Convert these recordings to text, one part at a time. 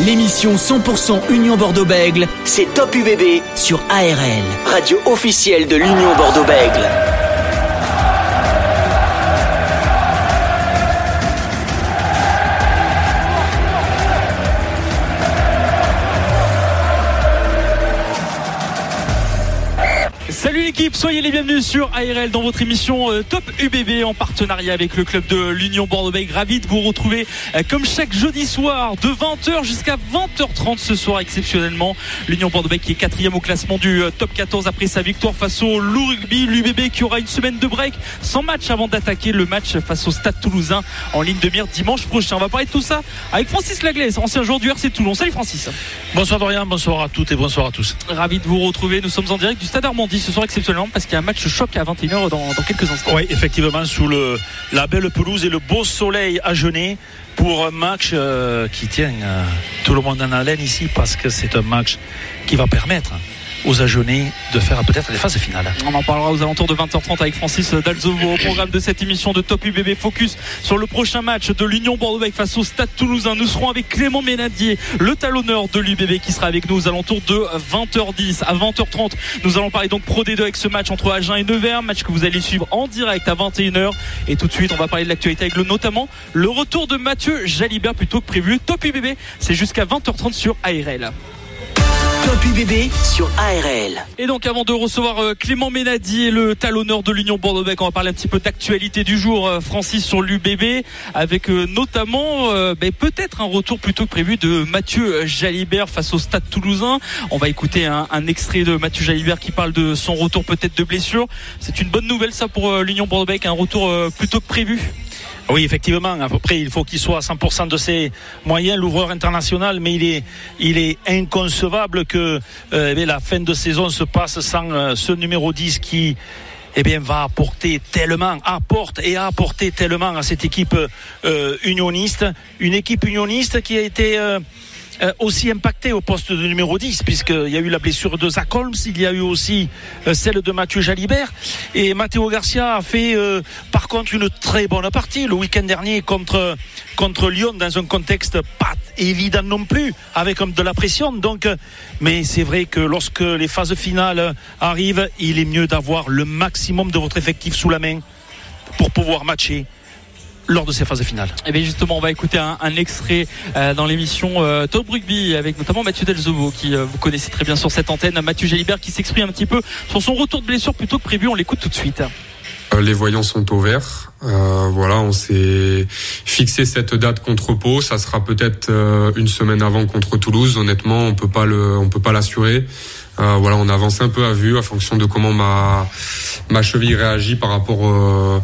L'émission 100% Union Bordeaux-Bègle, c'est Top UBB sur ARL, radio officielle de l'Union Bordeaux-Bègle. Soyez les bienvenus sur ARL dans votre émission euh, Top UBB en partenariat avec le club de l'Union Bordeaux-Bègles. Ravi de vous retrouver euh, comme chaque jeudi soir de 20h jusqu'à 20h30 ce soir exceptionnellement. L'Union Bordeaux-Bègles qui est quatrième au classement du euh, Top 14 après sa victoire face au Loup Rugby. L'UBB qui aura une semaine de break sans match avant d'attaquer le match face au Stade Toulousain en ligne de mire dimanche prochain. On va parler de tout ça avec Francis Laglaise, ancien joueur du RC Toulon. Salut Francis. Bonsoir Dorian, bonsoir à toutes et bonsoir à tous. Ravi de vous retrouver. Nous sommes en direct du Stade Armandie ce soir exceptionnellement parce qu'il y a un match choc à 21h dans, quelques instants. Oui, effectivement, sous le, la belle pelouse et le beau soleil à Genet pour un match euh, qui tient euh, tout le monde en haleine ici parce que c'est un match qui va permettre aux Agenais de faire peut-être les phases finales. On en parlera aux alentours de 20h30 avec Francis Dalzovo au programme de cette émission de Top UBB Focus sur le prochain match de l'Union bordeaux face au Stade Toulousain. Nous serons avec Clément Ménadier, le talonneur de l'UBB qui sera avec nous aux alentours de 20h10 à 20h30. Nous allons parler donc Pro D2 avec ce match entre Agen et Nevers, match que vous allez suivre en direct à 21h. Et tout de suite, on va parler de l'actualité avec le, notamment le retour de Mathieu Jalibert plutôt que prévu. Top UBB, c'est jusqu'à 20h30 sur ARL. Et donc avant de recevoir euh, Clément Ménadier, le talonneur de l'Union Bordeaux-Bègles, on va parler un petit peu d'actualité du jour, euh, Francis, sur l'UBB, avec euh, notamment ben, peut-être un retour plutôt que prévu de Mathieu Jalibert face au Stade Toulousain. On va écouter un, un extrait de Mathieu Jalibert qui parle de son retour peut-être de blessure. C'est une bonne nouvelle ça pour l'Union Bordeaux-Bègles, un retour plutôt que prévu. Oui, effectivement. À peu près, il faut qu'il soit à 100% de ses moyens, l'ouvreur international. Mais il est, il est inconcevable que euh, eh la fin de saison se passe sans euh, ce numéro 10 qui eh bien, va apporter tellement, apporte et a apporté tellement à cette équipe euh, unioniste. Une équipe unioniste qui a été euh, aussi impacté au poste de numéro 10, puisqu'il y a eu la blessure de Zach Holmes, il y a eu aussi euh, celle de Mathieu Jalibert. Et Matteo Garcia a fait euh, par contre une très bonne partie le week-end dernier contre, contre Lyon dans un contexte pas évident non plus, avec de la pression. Donc, mais c'est vrai que lorsque les phases finales arrivent, il est mieux d'avoir le maximum de votre effectif sous la main pour pouvoir matcher lors de ces phases finales. Et eh bien justement, on va écouter un, extrait euh, dans l'émission euh, Top Rugby avec notamment Mathieu Delzovo qui euh, vous connaissez très bien sur cette antenne, Mathieu Jalibert qui s'exprime un petit peu sur son retour de blessure plutôt que prévu. On l'écoute tout de suite. Les voyants sont au vert. voilà, on s'est fixé cette date contre Pau. Ça sera peut-être une semaine avant contre Toulouse. Honnêtement, on peut pas le, on peut pas l'assurer. voilà, on avance un peu à vue, à fonction de comment ma ma cheville réagit par rapport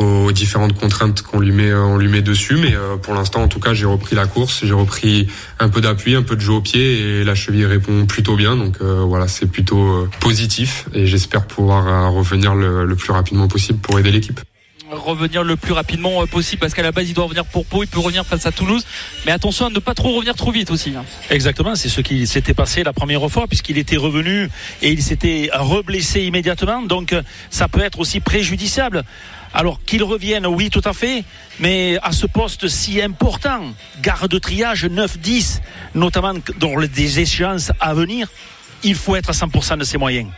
aux différentes contraintes qu'on lui met on lui met dessus mais euh, pour l'instant en tout cas j'ai repris la course j'ai repris un peu d'appui un peu de jeu au pied et la cheville répond plutôt bien donc euh, voilà c'est plutôt euh, positif et j'espère pouvoir revenir le, plus rapidement possible pour aider l'équipe revenir le plus rapidement possible parce qu'à la base il doit revenir pour Pau, il peut revenir face à Toulouse mais attention à ne pas trop revenir trop vite aussi. Hein. Exactement, c'est ce qui s'était passé la première fois puisqu'il était revenu et il s'était reblessé immédiatement donc ça peut être aussi préjudiciable. Alors qu'il revienne, oui, tout à fait, mais à ce poste si important, garde de triage 9-10, notamment dans des échéances à venir, il faut être à 100% de ses moyens.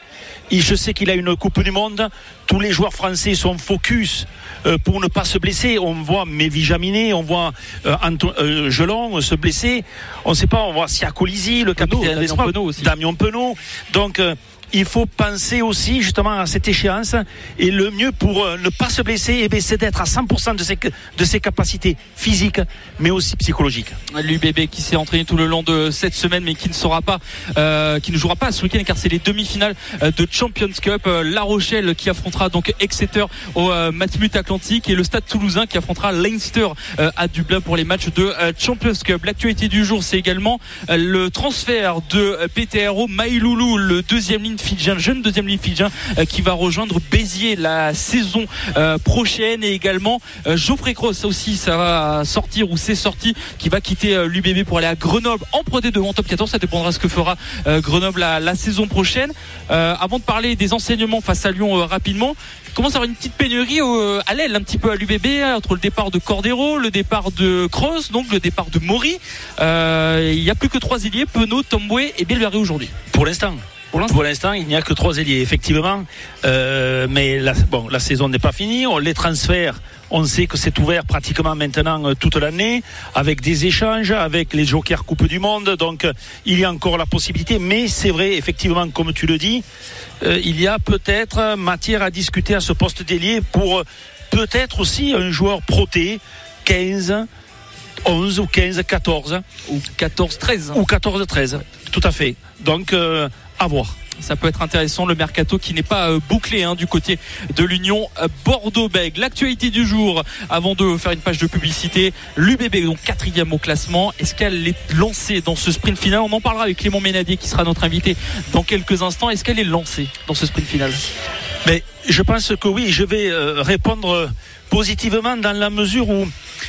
Et je sais qu'il a une Coupe du Monde. Tous les joueurs français sont focus euh, pour ne pas se blesser. On voit Mévi Jaminet, on voit euh, euh, Gelon se blesser. On ne sait pas, on voit Siakolisi, le capitaine Damien Penaud. Donc, il faut penser aussi justement à cette échéance et le mieux pour euh, ne pas se blesser eh c'est d'être à 100% de ses, de ses capacités physiques mais aussi psychologiques. L'UBB qui s'est entraîné tout le long de cette semaine mais qui ne sera pas euh, qui ne jouera pas ce week-end car c'est les demi-finales euh, de Champions Cup La Rochelle qui affrontera donc Exeter au Matmut Atlantique et le Stade Toulousain qui affrontera Leinster à Dublin pour les matchs de Champions Cup. L'actualité du jour c'est également le transfert de PTRO Maïloulou le deuxième ligne Fidjien, jeune deuxième ligne Fidjien, qui va rejoindre Béziers la saison prochaine et également Geoffrey Cross, aussi, ça va sortir ou c'est sorti, qui va quitter l'UBB pour aller à Grenoble en Pro D2 en top 14. Ça dépendra ce que fera Grenoble la, saison prochaine. avant de parler des enseignements face à Lyon rapidement, commence à avoir une petite pénurie à l'aile un petit peu à l'UBB entre le départ de Cordero, le départ de Cross, donc le départ de. Euh, il n'y a plus que trois ailiers, Penaud, Tomboué et Bielbarré aujourd'hui. Pour l'instant. Pour l'instant, il n'y a que trois ailiers, effectivement. Euh, mais la, bon, la saison n'est pas finie. On les transferts, on sait que c'est ouvert pratiquement maintenant euh, toute l'année, avec des échanges, avec les jokers Coupe du Monde. Donc, il y a encore la possibilité. Mais c'est vrai, effectivement, comme tu le dis, il y a peut-être matière à discuter à ce poste d'ailier pour peut-être aussi un joueur proté, 15, 11 ou 15, 14. Ou 14, 13. Ou 14, 13. Tout à fait. Donc, euh, à voir ça peut être intéressant le mercato qui n'est pas euh, bouclé hein, du côté de l'Union euh, Bordeaux-Bègles. L'actualité du jour, avant de faire une page de publicité, l'UBB donc quatrième au classement. Est-ce qu'elle est lancée dans ce sprint final? On en parlera avec Clément Ménadier qui sera notre invité dans quelques instants. Est-ce qu'elle est lancée dans ce sprint final? Mais je pense que oui. Je vais répondre positivement dans la mesure où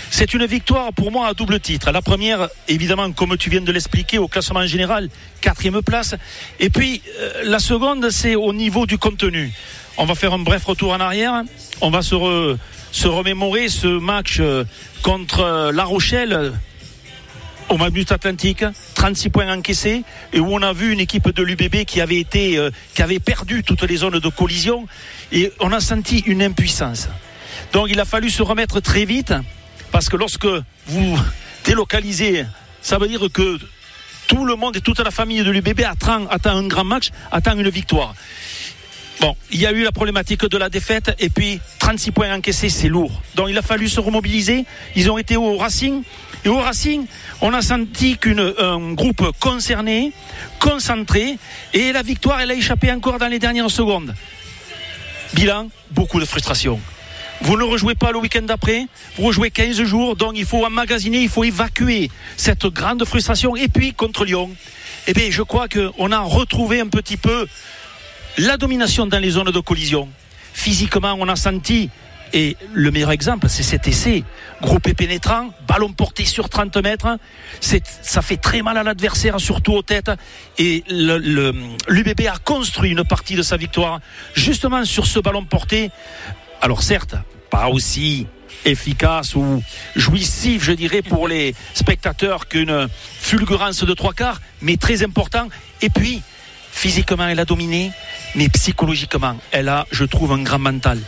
c'est une victoire pour moi à double titre. La première, évidemment, comme tu viens de l'expliquer, au classement général, quatrième place. Et puis, euh, la seconde, c'est au niveau du contenu. On va faire un bref retour en arrière. On va se, remémorer ce match euh, contre euh, La Rochelle au Magnus Atlantique, 36 points encaissés, et où on a vu une équipe de l'UBB qui avait été, qui avait perdu toutes les zones de collision, et on a senti une impuissance. Donc il a fallu se remettre très vite parce que lorsque vous délocalisez, ça veut dire que tout le monde et toute la famille de l'UBB attend, un grand match, attend une victoire. Bon, il y a eu la problématique de la défaite et puis 36 points encaissés, c'est lourd. Donc il a fallu se remobiliser. Ils ont été au Racing. Et au Racing, on a senti qu'un groupe concerné, concentré, et la victoire, elle a échappé encore dans les dernières secondes. Bilan, beaucoup de frustration. Vous ne rejouez pas le week-end d'après, vous rejouez 15 jours, donc il faut emmagasiner, il faut évacuer cette grande frustration. Et puis contre Lyon, eh bien, je crois qu'on a retrouvé un petit peu la domination dans les zones de collision. Physiquement, on a senti, et le meilleur exemple, c'est cet essai, groupé pénétrant, ballon porté sur 30 mètres, ça fait très mal à l'adversaire, surtout aux têtes, et l'UBB a construit une partie de sa victoire justement sur ce ballon porté. Alors certes, pas aussi efficace ou jouissif, je dirais, pour les spectateurs qu'une fulgurance de trois quarts, mais très important. Et puis, physiquement, elle a dominé, mais psychologiquement, elle a, je trouve, un grand mental.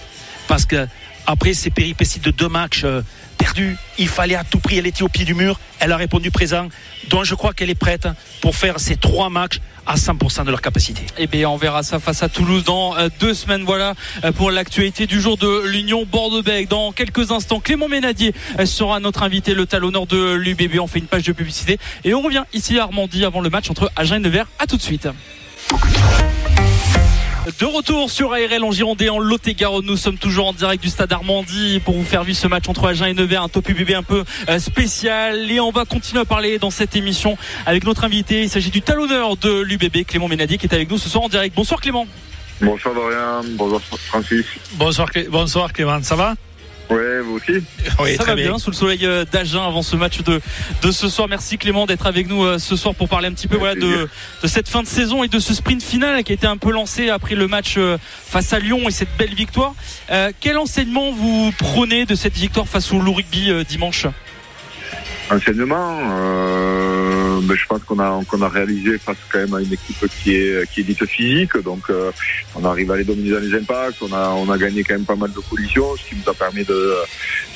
Parce que après ces péripéties de deux matchs euh, perdus, il fallait à tout prix, elle était au pied du mur, elle a répondu présent, donc je crois qu'elle est prête pour faire ces trois matchs à 100% de leur capacité. Eh bien, on verra ça face à Toulouse dans euh, deux semaines. Voilà euh, pour l'actualité du jour de l'Union Bordeaux-Bègles. Dans quelques instants, Clément Ménadier sera notre invité, le talonneur de l'UBB. On fait une page de publicité et on revient ici à Armandie avant le match entre Agen et Nevers. À tout de suite. De retour sur ARL en Gironde en Lot-et-Garonne. Nous sommes toujours en direct du stade Armandie pour vous faire vivre ce match entre Agen et Nevers, un top UBB un peu euh, spécial. Et on va continuer à parler dans cette émission avec notre invité. Il s'agit du talonneur de l'UBB, Clément Ménadier, qui est avec nous ce soir en direct. Bonsoir Clément. Bonsoir Dorian, bonsoir Francis. Bonsoir, bonsoir Clément, ça va? Ouais, vous aussi. Oui, ça va bien. sous le soleil euh, d'Agen avant ce match de, de ce soir. Merci Clément d'être avec nous euh, ce soir pour parler un petit peu voilà, de, de cette fin de saison et de ce sprint final qui a été un peu lancé après le match euh, face à Lyon et cette belle victoire. quel enseignement vous prenez de cette victoire face au Loup Rugby dimanche? Enseignement je pense qu'on a qu'on a réalisé face quand même à une équipe qui est qui est dite physique, donc euh, on arrive à les dominer dans les impacts, on a on a gagné quand même pas mal de collisions, ce qui nous a permis de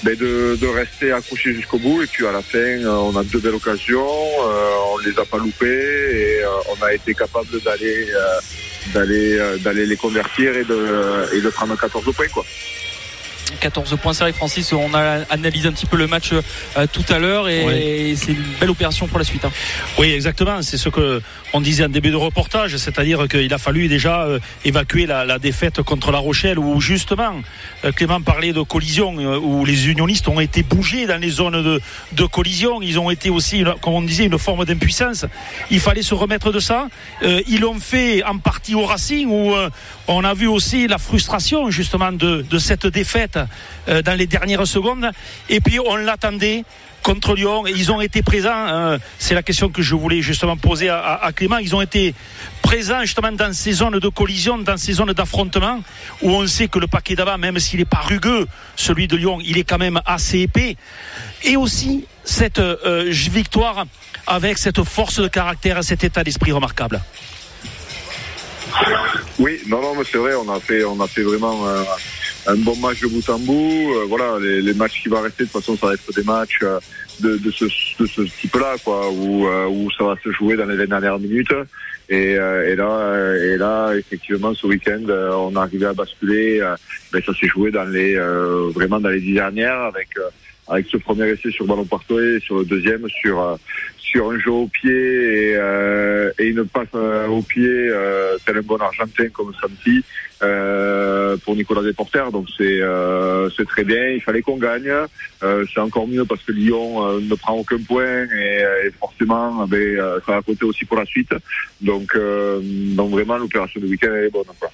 ben, de, rester accrochés jusqu'au bout. Et puis à la fin euh, on a deux belles occasions, euh, on les a pas loupées. Et on a été capable d'aller d'aller d'aller les convertir et de et de prendre 14 points quoi. 14 points serrés, Francis. On a analysé un petit peu le match euh, tout à l'heure et, c'est une belle opération pour la suite. Hein. Oui, exactement. C'est ce que on disait en début de reportage, c'est-à-dire qu'il a fallu déjà euh, évacuer la, défaite contre La Rochelle, où justement euh, Clément parlait de collision, où les unionistes ont été bougés dans les zones de, collision. Ils ont été aussi, comme on disait, une forme d'impuissance. Il fallait se remettre de ça. ils l'ont fait en partie au Racing, où on a vu aussi la frustration justement de, de cette défaite euh, dans les dernières secondes. Et puis on l'attendait contre Lyon ils ont été présents. Euh, c'est la question que je voulais justement poser à, Clément. Ils ont été présents justement dans ces zones de collision, dans ces zones d'affrontement où on sait que le paquet d'avant, même s'il n'est pas rugueux, celui de Lyon, il est quand même assez épais. Et aussi cette euh, victoire avec cette force de caractère, cet état d'esprit remarquable. Oui, non, non, mais c'est vrai, on a fait, on a fait vraiment un bon match de bout en bout. Euh, voilà, les, les, matchs qui vont rester, de toute façon, ça va être des matchs euh, de, de ce, de ce type-là, quoi, où, euh, où ça va se jouer dans les dernières minutes. Et, et là, et là, effectivement, ce week-end, on est arrivé à basculer. mais ça s'est joué dans les, vraiment dans les dix dernières, avec avec ce premier essai sur ballon partout et sur le deuxième sur sur un jeu au pied et, euh, et une passe euh, au pied euh, tel un bon argentin comme Santi euh, pour Nicolas Desporter. Donc c'est euh, c'est très bien. Il fallait qu'on gagne. Euh, c'est encore mieux parce que Lyon ne prend aucun point et, et forcément ben, ça va compter aussi pour la suite. Donc donc vraiment l'opération du week-end est bonne. Quoi.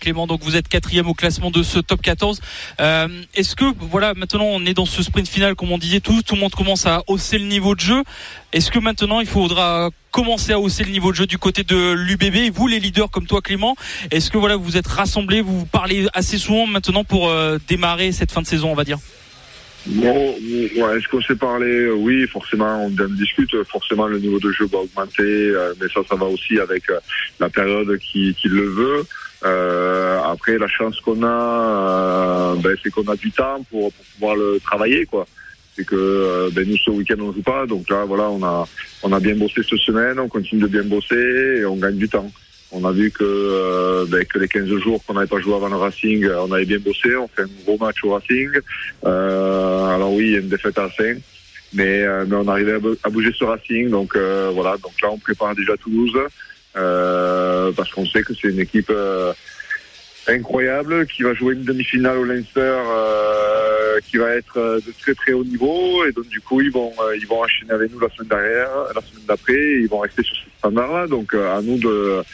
Clément, donc vous êtes quatrième au classement de ce top 14. Euh, Est-ce que voilà, maintenant on est dans ce sprint final, comme on disait tout, tout le monde commence à hausser le niveau de jeu. Est-ce que maintenant il faudra commencer à hausser le niveau de jeu du côté de l'UBB Vous, les leaders comme toi, Clément, est-ce que voilà, vous êtes rassemblés, vous vous parlez assez souvent maintenant pour euh, démarrer cette fin de saison, on va dire? Bon, est-ce qu'on s'est parlé? Oui, forcément, on discute. Forcément, le niveau de jeu va augmenter, euh, mais ça, ça va aussi avec la période qui le veut. Euh, après, la chance qu'on a, euh, ben, c'est qu'on a du temps pour, pour, pouvoir le travailler, quoi. C'est que euh, ben, nous ce week-end on joue pas, donc là voilà, on a on a bien bossé cette semaine, on continue de bien bosser et on gagne du temps. On a vu que, euh, ben, que les 15 jours qu'on n'avait pas joué avant le Racing, on avait bien bossé, on fait un gros match au Racing. alors oui, il y a une défaite à 5, mais, mais on arrivait à bouger ce Racing, donc voilà, donc là on prépare déjà Toulouse. Euh, parce qu'on sait que c'est une équipe euh, incroyable qui va jouer une demi-finale au Leinster euh, qui va être de très très haut niveau et donc du coup ils vont ils vont enchaîner avec nous la semaine derrière la semaine d'après ils vont rester sur ce standard là donc à nous de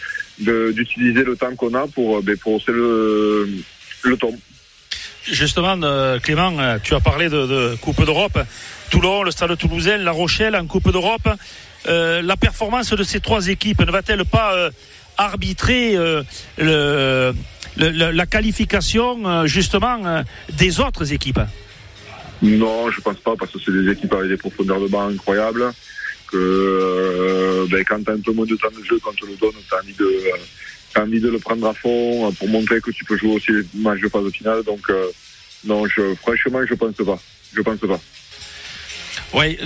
d'utiliser le temps qu'on a pour ben, hausser le le Justement, Clément, tu as parlé de, de Coupe d'Europe. Toulon, le Stade Toulousain, La Rochelle en Coupe d'Europe. Euh, la performance de ces trois équipes ne va-t-elle pas euh, arbitrer euh, la qualification justement des autres équipes? Non, je pense pas parce que c'est des équipes avec des profondeurs de banc incroyables. Ben, quand tu as un peu moins de temps de jeu, quand tu le donne, tu as envie de de le prendre à fond pour montrer que tu peux jouer aussi les matchs de phase finale. Donc, non, franchement, je pense pas. Je pense pas. Oui,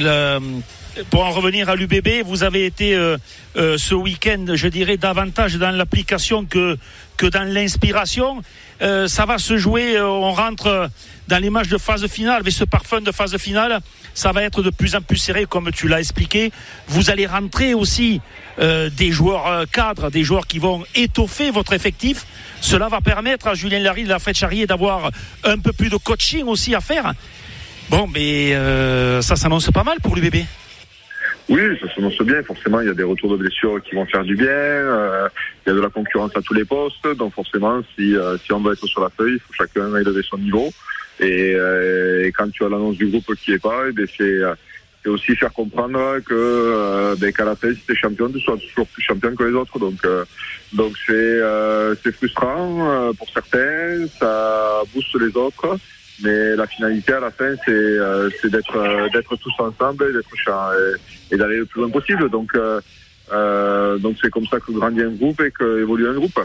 pour en revenir à l'UBB, vous avez été euh, euh, ce week-end, je dirais, davantage dans l'application que, que dans l'inspiration. Euh, ça va se jouer, on rentre dans les matchs de phase finale, avec ce parfum de phase finale, ça va être de plus en plus serré, comme tu l'as expliqué. Vous allez rentrer aussi des joueurs cadres, des joueurs qui vont étoffer votre effectif. Cela va permettre à Julien Larry de la Fête Charrier d'avoir un peu plus de coaching aussi à faire. Bon, mais ça s'annonce pas mal pour l'UBB. Oui, ça s'annonce bien. Forcément, il y a des retours de blessures qui vont faire du bien. Euh, il y a de la concurrence à tous les postes. Donc forcément, si, euh, si on veut être sur la feuille, il faut chacun élever son niveau. Et, euh, quand tu as l'annonce du groupe qui est pas, eh c'est c'est aussi faire comprendre que ben, qu'à la fin, si tu es champion, tu sois toujours plus champion que les autres. Donc donc c'est c'est frustrant pour certains, ça booste les autres. Mais la finalité à la fin, c'est euh, d'être euh, d'être tous ensemble, d'être et, et d'aller le plus loin possible. Donc euh, donc c'est comme ça que grandit un groupe et qu'évolue un groupe.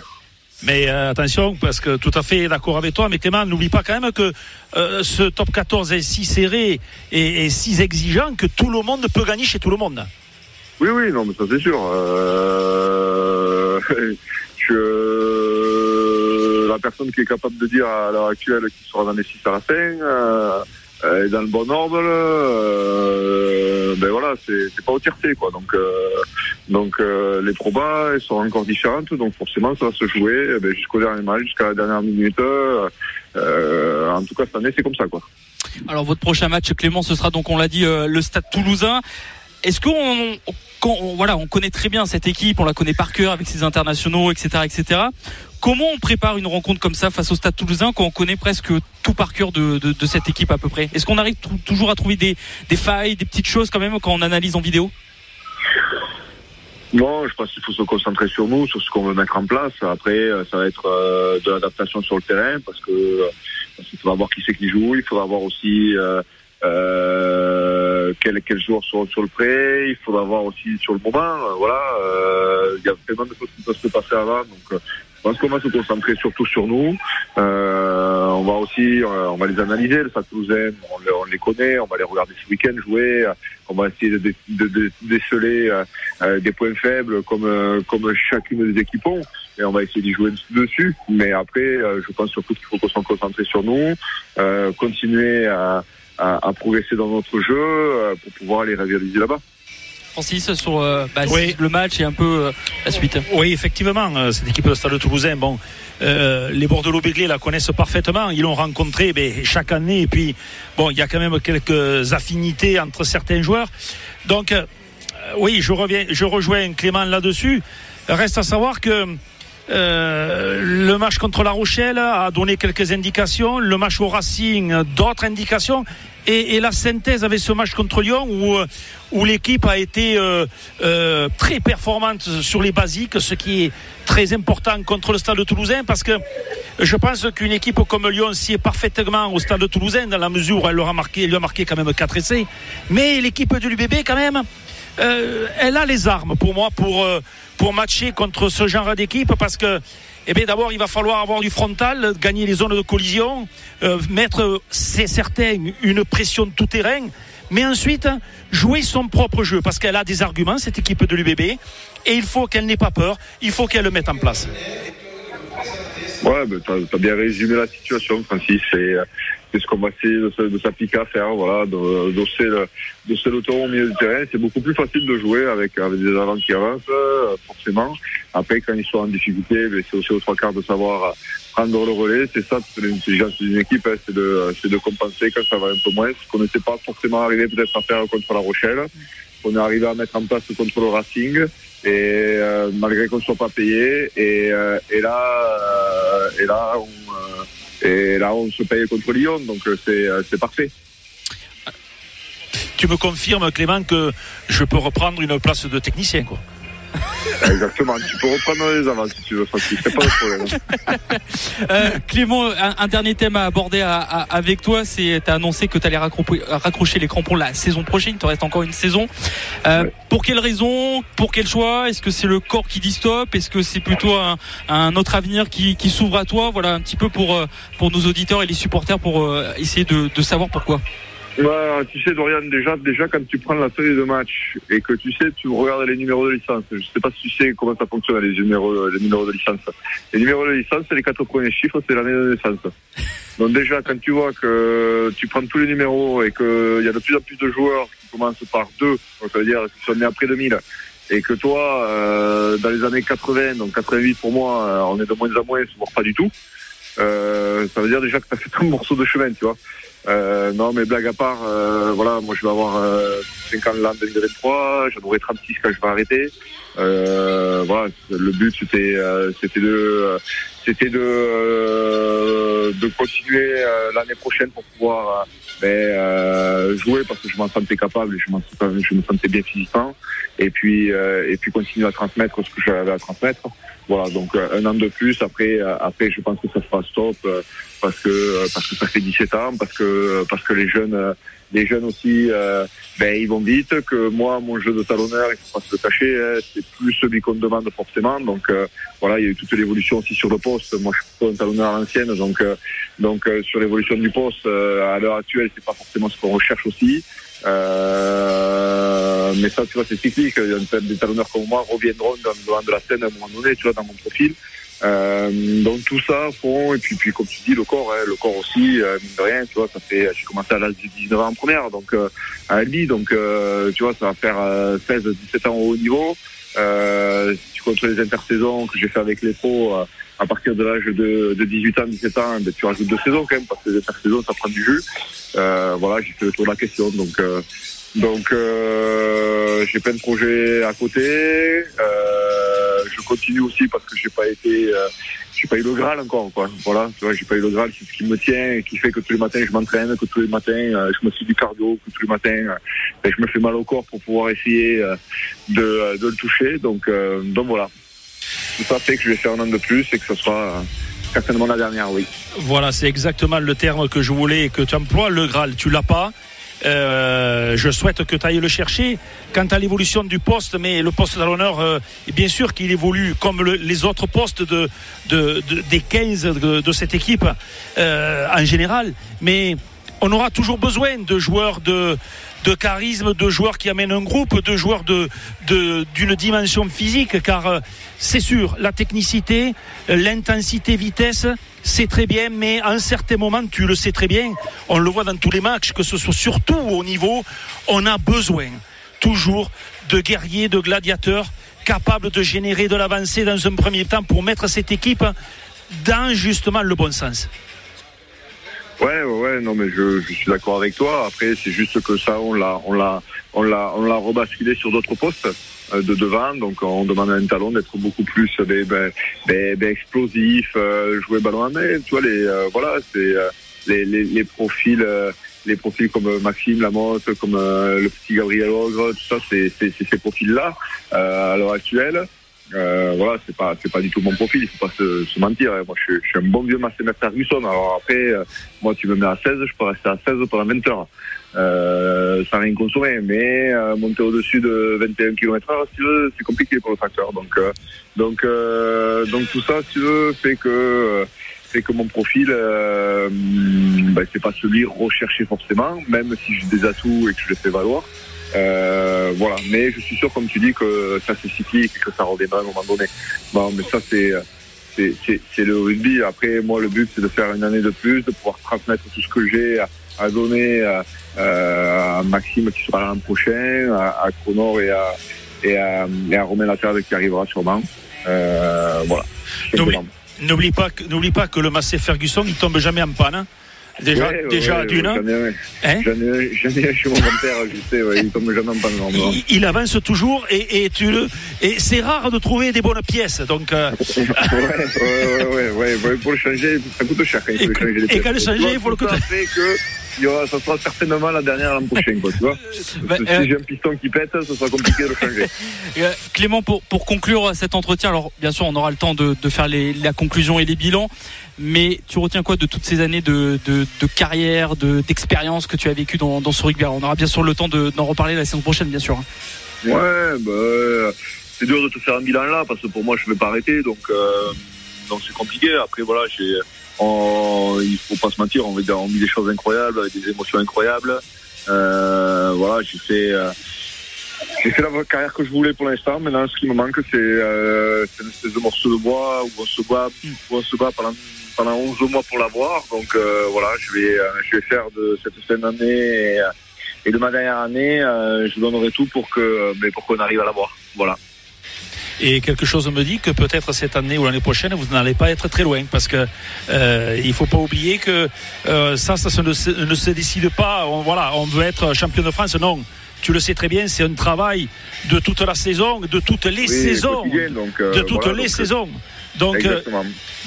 Mais attention, parce que tout à fait d'accord avec toi, mais Clément, n'oublie pas quand même que ce top 14 est si serré et, et, si exigeant que tout le monde peut gagner chez tout le monde. Oui, oui, non, mais ça c'est sûr. je personne qui est capable de dire à l'heure actuelle qui sera dans les 6 à la. Euh, euh, dans le bon ordre, euh, ben voilà, c'est pas au tiercé quoi. Donc euh, donc euh, les probas elles sont encore différentes, donc forcément ça va se jouer eh ben, jusqu'au dernier match, jusqu'à la dernière minute. en tout cas cette année c'est comme ça quoi. Alors votre prochain match Clément, ce sera donc on l'a dit le Stade Toulousain. Est-ce qu'on on, voilà, on connaît très bien cette équipe, on la connaît par cœur avec ses internationaux, etc., etc. Comment on prépare une rencontre comme ça face au Stade Toulousain quand on connaît presque tout par cœur de, cette équipe à peu près? Est-ce qu'on arrive toujours à trouver des, failles, des petites choses quand même quand on analyse en vidéo? Non, je pense qu'il faut se concentrer sur nous, sur ce qu'on veut mettre en place. Après, ça va être euh, de l'adaptation sur le terrain parce que parce qu'il faudra voir qui c'est qui joue. Il faudra voir aussi euh, euh, quel, quel joueur sont sur le prêt, il faudra voir aussi sur le moment. Euh, voilà, euh, il y a tellement de choses qui peuvent se passer avant. Euh, pense qu'on va se concentrer surtout sur nous. Euh, on va aussi, on va les analyser, le Stade on, les connaît, on va les regarder ce week-end jouer. On va essayer de, de, de, déceler des points faibles comme comme chacune des équipes ont et on va essayer d'y jouer dessus. Mais après, je pense surtout qu'il faut qu'on se concentrer sur nous, continuer à à, progresser dans notre jeu euh, pour pouvoir aller réaliser là-bas. Francis sur euh, bah, le match et un peu euh, la suite. Oui, effectivement, cette équipe de Stade Toulousain, bon, les Bordelot Béglé la connaissent parfaitement. Ils l'ont rencontré ben, chaque année et puis bon, il y a quand même quelques affinités entre certains joueurs. Donc oui, je reviens, je rejoins Clément là-dessus. Reste à savoir que euh, le match contre La Rochelle a donné quelques indications. Le match au Racing, d'autres indications. Et, la synthèse avec ce match contre Lyon où, où l'équipe a été euh, euh, très performante sur les basiques, ce qui est très important contre le Stade de Toulousain parce que je pense qu'une équipe comme Lyon s'y est parfaitement au Stade de Toulousain dans la mesure où elle leur a marqué, elle lui a marqué quand même 4 essais. Mais l'équipe de l'UBB quand même, euh, elle a les armes pour moi pour euh, pour matcher contre ce genre d'équipe parce que eh bien d'abord il va falloir avoir du frontal, gagner les zones de collision, euh, mettre c'est certain une pression tout terrain, mais ensuite jouer son propre jeu parce qu'elle a des arguments cette équipe de l'UBB et il faut qu'elle n'ait pas peur, il faut qu'elle le mette en place. Ouais, tu as, bien résumé la situation, Francis. C'est ce qu'on va essayer de, s'appliquer à faire, voilà, d'osser le, le tour au milieu du terrain. C'est beaucoup plus facile de jouer avec, avec des avants qui avancent, euh, forcément. Après, quand ils sont en difficulté, ben, c'est aussi aux trois quarts de savoir prendre le relais. C'est ça, c'est l'intelligence d'une équipe, hein, c'est de, de compenser quand ça va un peu moins. Ce qu'on n'était pas forcément arrivé peut-être à faire contre la Rochelle. On est arrivé à mettre en place contre le Racing et euh, malgré qu'on ne soit pas payé et, euh, et là et là on, et là, on se paye contre Lyon, donc euh, euh, c'est parfait. Tu me confirmes, Clément, que je peux reprendre une place de technicien, quoi. Exactement, tu peux reprendre les avances si tu veux, Francis, c'est pas de problème. euh, Clément, un, dernier thème à aborder avec toi, c'est tu as annoncé que tu allais raccrocher les crampons la saison prochaine, il te reste encore une saison. Euh, Pour quelle raison? Pour quel choix? Est-ce que c'est le corps qui dit stop? Est-ce que c'est plutôt un, un, autre avenir qui, qui s'ouvre à toi? Voilà un petit peu pour, euh, pour nos auditeurs et les supporters pour essayer de, de savoir pourquoi. Ouais, tu sais, Dorian, déjà, déjà, quand tu prends la série de matchs et que tu sais, tu regardes les numéros de licence. Je sais pas si tu sais comment ça fonctionne, les numéros, les numéros de licence. Les numéros de licence, les quatre premiers chiffres, c'est l'année de naissance. Donc déjà, quand tu vois que tu prends tous les numéros et qu'il y a de plus en plus de joueurs qui commencent par deux, donc ça veut dire qu'ils sont nés après 2000, et que toi, euh, dans les années 80, donc 88 pour moi, euh, on est de moins en moins, voire pas du tout, euh, ça veut dire déjà que tu as fait un morceau de chemin, tu vois. Euh, non, mais blague à part, euh, voilà, moi je vais avoir euh, 5 ans l'an 2023, j'en aurai 36 quand je vais arrêter. Euh, voilà, le but c'était euh, c'était de euh, c'était de de continuer l'année prochaine pour pouvoir ben, jouer parce que je m'en sentais capable et je, je me sentais bien physiquement et puis et puis continuer à transmettre ce que j'avais à transmettre. Voilà, donc un an de plus. Après, après, je pense que ça fera stop parce que euh, parce que ça fait 17 ans, parce que parce que les jeunes euh, les jeunes aussi euh, ben ils vont vite que moi mon jeu de talonneur il faut pas se le cacher hein, c'est plus celui qu'on demande forcément. Donc voilà il y a eu toute l'évolution aussi sur le poste. Moi je suis un talonneur à l'ancienne donc donc sur l'évolution du poste à l'heure actuelle c'est pas forcément ce qu'on recherche aussi. Mais ça tu vois c'est cyclique. Des talonneurs comme moi reviendront dans, de la scène à un moment donné tu vois dans mon profil Euh, donc tout ça font et puis puis comme tu dis le corps, hein, le corps aussi, euh, mine de rien, tu vois, ça fait j'ai commencé à l'âge de 19 ans en première, donc euh, à Albi, donc euh, tu vois, ça va faire 16-17 ans au haut niveau. si tu comptes les intersaisons que j'ai fait avec les pros à partir de l'âge de, de, 18 ans, 17 ans, ben, tu rajoutes deux saisons quand même, parce que les intersaisons, ça prend du jus. voilà, j'ai fait le tour de la question, donc donc j'ai plein de projets à côté. Euh, je continue aussi parce que j'ai pas été, euh, j'ai pas eu le Graal encore, quoi. Voilà, tu vois, j'ai pas eu le Graal, c'est ce qui me tient et qui fait que tous les matins je m'entraîne, que tous les matins euh, je me suis du cardio, que tous les matins ben, je me fais mal au corps pour pouvoir essayer de, le toucher. Donc, donc voilà. Tout ça fait que je vais faire un an de plus et que ce sera certainement la dernière, oui. Voilà, c'est exactement le terme que je voulais que tu emploies. Le Graal, tu l'as pas. Euh, je souhaite que tu ailles le chercher. Quant à l'évolution du poste, mais le poste d'honneur, euh, bien sûr qu'il évolue comme les autres postes de, des 15 de, cette équipe euh, en général. Mais on aura toujours besoin de joueurs de, de charisme, de joueurs qui amènent un groupe, de joueurs d'une dimension physique, car c'est sûr, la technicité, l'intensité, vitesse, c'est très bien, mais à un certain moment, tu le sais très bien, on le voit dans tous les matchs, que ce soit surtout au niveau, on a besoin toujours de guerriers, de gladiateurs capables de générer de l'avancée dans un premier temps pour mettre cette équipe dans justement le bon sens. Ouais, ouais, non, mais je, je suis d'accord avec toi. Après, c'est juste que ça, on l'a, on l'a, on l'a, on l'a rebasculé sur d'autres postes. Euh, de devant. Donc on demande à un talon d'être beaucoup plus euh, ben, ben, ben, ben, explosif, euh, jouer ballon à main. Tu vois les voilà c'est les, les, les, profils les profils comme Maxime Lamotte, comme le petit Gabriel Ogre, tout ça c'est ces profils là à l'heure actuelle. Euh, voilà, c'est pas c'est pas du tout mon profil, il faut pas se, se mentir. Hein. Moi, je, je, suis un bon vieux Massé Ferguson. Alors après, moi, tu me mets à 16, je peux rester à 16 pendant 20 heures euh, sans rien consommer. Mais euh, monter au-dessus de 21 km/h, si tu veux, c'est compliqué pour le tracteur. Donc, euh, donc, euh, donc tout ça, si tu veux, fait que fait que mon profil, euh, ben, c'est pas celui recherché forcément, même si j'ai des atouts et que je les fais valoir. Euh, voilà, mais je suis sûr, comme tu dis, que ça c'est cyclique et que ça redémarre à un moment donné. Bon, mais ça c'est c'est le rugby. Après, moi, le but c'est de faire une année de plus, de pouvoir transmettre tout ce que j'ai à, à donner euh, à Maxime qui sera l'an prochain, à, à Cronor et à, et à, et à Romain Laterre qui arrivera sûrement. Euh, voilà. N'oublie pas, n'oublie pas que le Massé Ferguson, il tombe jamais en panne. Hein. Déjà, ouais, déjà ouais, d'une. J'en ai, hein j'en ai, ai chez mon grand-père, je sais, ouais, il tombe jamais en. Il, il, avance toujours et, et tu le, et c'est rare de trouver des bonnes pièces, donc. Euh... ouais, ouais, ouais, pour le changer, ça coûte cher quand il faut et, changer les pièces. Et quand le changer, il faut le coûter. que il y aura, ça sera certainement la dernière l'an prochain, quoi, tu vois. Bah, si euh... j'ai un piston qui pète, ça sera compliqué de le changer. Euh, Clément, pour, pour conclure cet entretien, alors bien sûr, on aura le temps de, de faire les, la conclusion et les bilans, mais tu retiens quoi de toutes ces années de, de, carrière, d'expérience que tu as vécu dans, dans ce rugby On aura bien sûr le temps d'en reparler la saison prochaine, bien sûr. Ouais, bah, c'est dur de te faire un bilan là, parce que pour moi, je ne vais pas arrêter, donc euh, donc c'est compliqué. Après, voilà, j'ai il faut pas se mentir, on on vit des choses incroyables, avec des émotions incroyables. Euh, voilà, j'ai fait, euh, j'ai fait la carrière que je voulais pour l'instant. Maintenant, ce qui me manque, c'est euh, une espèce de morceau de bois où on se bat, où on se bat pendant, pendant 11 mois pour l'avoir. Donc euh, voilà, je vais, euh, je vais faire de cette fin d'année et, de ma dernière année, euh, je donnerai tout pour que, mais qu'on arrive à l'avoir. Voilà. Et quelque chose me dit que peut-être cette année ou l'année prochaine, vous n'allez pas être très loin parce que euh, faut pas oublier que ça, ça ne, se, décide pas. Voilà, on veut être champion de France, non. Tu le sais très bien, c'est un travail de toute la saison, de toutes les oui, saisons, donc, euh, de toutes voilà, les donc, saisons. Donc, euh,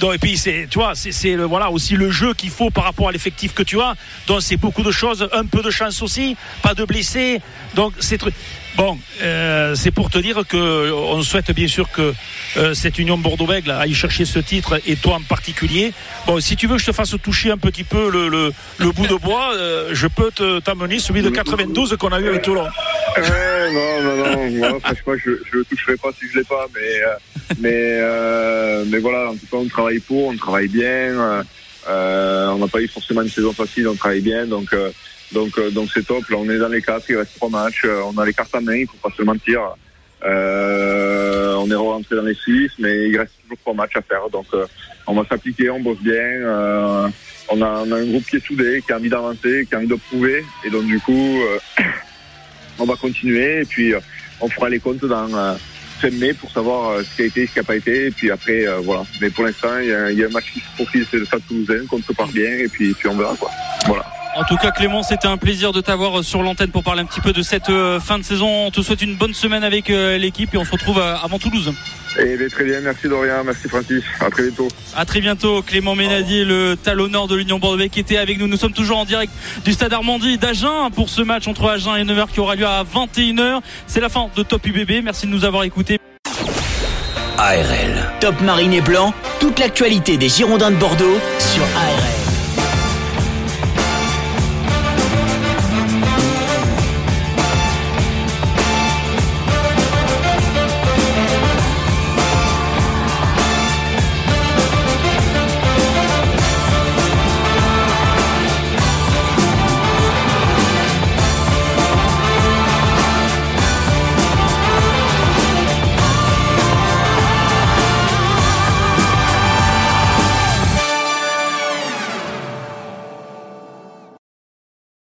donc, et puis c'est, tu vois, c'est, c'est voilà aussi le jeu qu'il faut par rapport à l'effectif que tu as. Donc c'est beaucoup de choses, un peu de chance aussi, pas de blessés. Donc c'est Bon, euh, c'est pour te dire que on souhaite bien sûr que euh, cette Union Bordeaux-Bègles aille chercher ce titre et toi en particulier. Bon, si tu veux que je te fasse toucher un petit peu le, le, bout de bois, euh, je peux t'amener celui de 92 qu'on a eu avec Toulon. Euh, non, non, non, moi, franchement, je ne toucherai pas si je l'ai pas, mais, mais, mais voilà, en tout cas, on travaille pour, on travaille bien. on n'a pas eu forcément une saison facile, on travaille bien, donc donc euh, donc c'est top. Là, on est dans les quatre, il reste trois matchs. Euh, on a les cartes à main, il faut pas se mentir. Euh, on est rentré dans les six, mais il reste toujours trois matchs à faire. Donc on va s'appliquer, on bosse bien. on, a, on a un groupe qui est soudé, qui a envie d'avancer, qui a envie de prouver. Et donc du coup, on va continuer et puis on fera les comptes dans fin mai pour savoir ce qui a été, ce qui n'a pas été. Et puis après, voilà. Mais pour l'instant, il y, a, y a un match qui se profile, c'est le Stade Toulousain, qu'on se part bien et puis, puis on verra quoi. Voilà. En tout cas, Clément, c'était un plaisir de t'avoir sur l'antenne pour parler un petit peu de cette euh, fin de saison. On te souhaite une bonne semaine avec euh, l'équipe et on se retrouve euh, avant Toulouse. Eh bien, très bien, merci Dorian, merci Francis. À très bientôt. À très bientôt, Clément Ménadier, le talonneur de l'Union Bordeaux qui était avec nous. Nous sommes toujours en direct du stade Armandie d'Agen pour ce match entre Agen et Nevers qui aura lieu à 21h. C'est la fin de Top UBB. Merci de nous avoir écoutés. ARL. Top Marine et Blanc, toute l'actualité des Girondins de Bordeaux sur ARL.